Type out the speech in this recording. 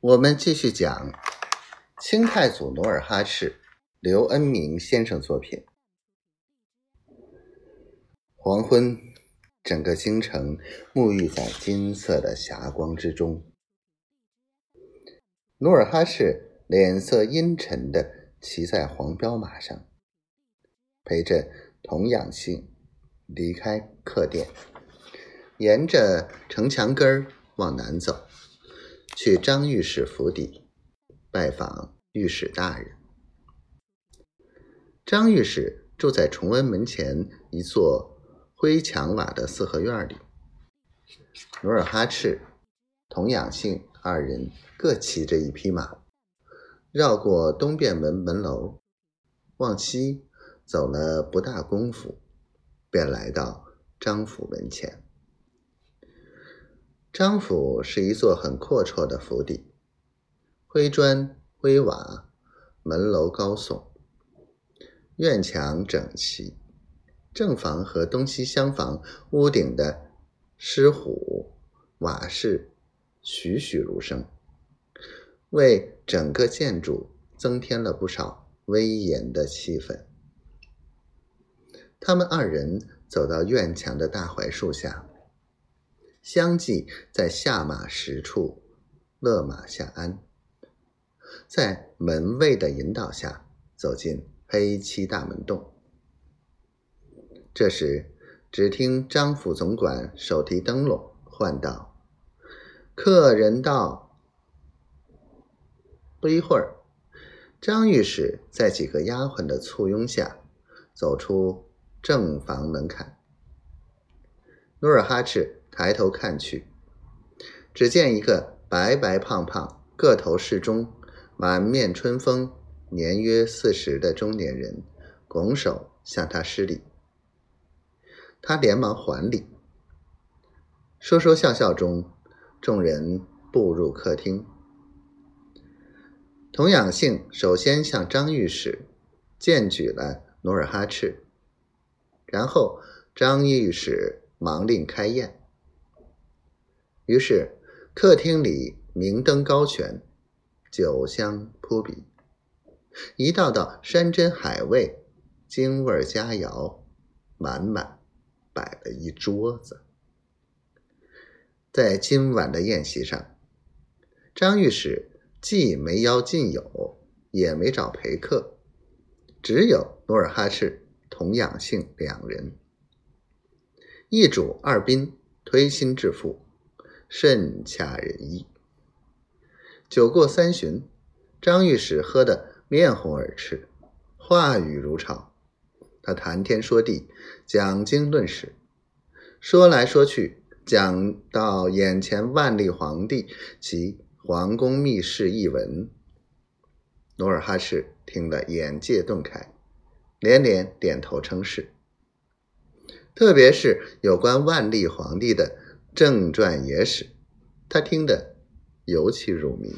我们继续讲清太祖努尔哈赤，刘恩明先生作品。黄昏，整个京城沐浴在金色的霞光之中。努尔哈赤脸色阴沉的骑在黄骠马上，陪着童养性离开客店，沿着城墙根儿往南走。去张御史府邸拜访御史大人。张御史住在崇文门前一座灰墙瓦的四合院里。努尔哈赤、童养性二人各骑着一匹马，绕过东便门门楼，往西走了不大功夫，便来到张府门前。张府是一座很阔绰的府邸，灰砖灰瓦，门楼高耸，院墙整齐，正房和东西厢房屋顶的狮虎瓦饰栩栩如生，为整个建筑增添了不少威严的气氛。他们二人走到院墙的大槐树下。相继在下马石处勒马下鞍，在门卫的引导下走进黑漆大门洞。这时，只听张府总管手提灯笼唤道：“客人到。”不一会儿，张御史在几个丫鬟的簇拥下走出正房门槛。努尔哈赤。抬头看去，只见一个白白胖胖、个头适中、满面春风、年约四十的中年人，拱手向他施礼。他连忙还礼。说说笑笑中，众人步入客厅。童养性首先向张御史荐举了努尔哈赤，然后张御史忙令开宴。于是，客厅里明灯高悬，酒香扑鼻，一道道山珍海味、京味佳肴，满满摆了一桌子。在今晚的宴席上，张御史既没邀近友，也没找陪客，只有努尔哈赤、童养性两人，一主二宾，推心置腹。甚恰人意。酒过三巡，张御史喝得面红耳赤，话语如潮。他谈天说地，讲经论史，说来说去，讲到眼前万历皇帝及皇宫秘事一文。努尔哈赤听了，眼界顿开，连连点头称是。特别是有关万历皇帝的。正传野史，他听得尤其入迷。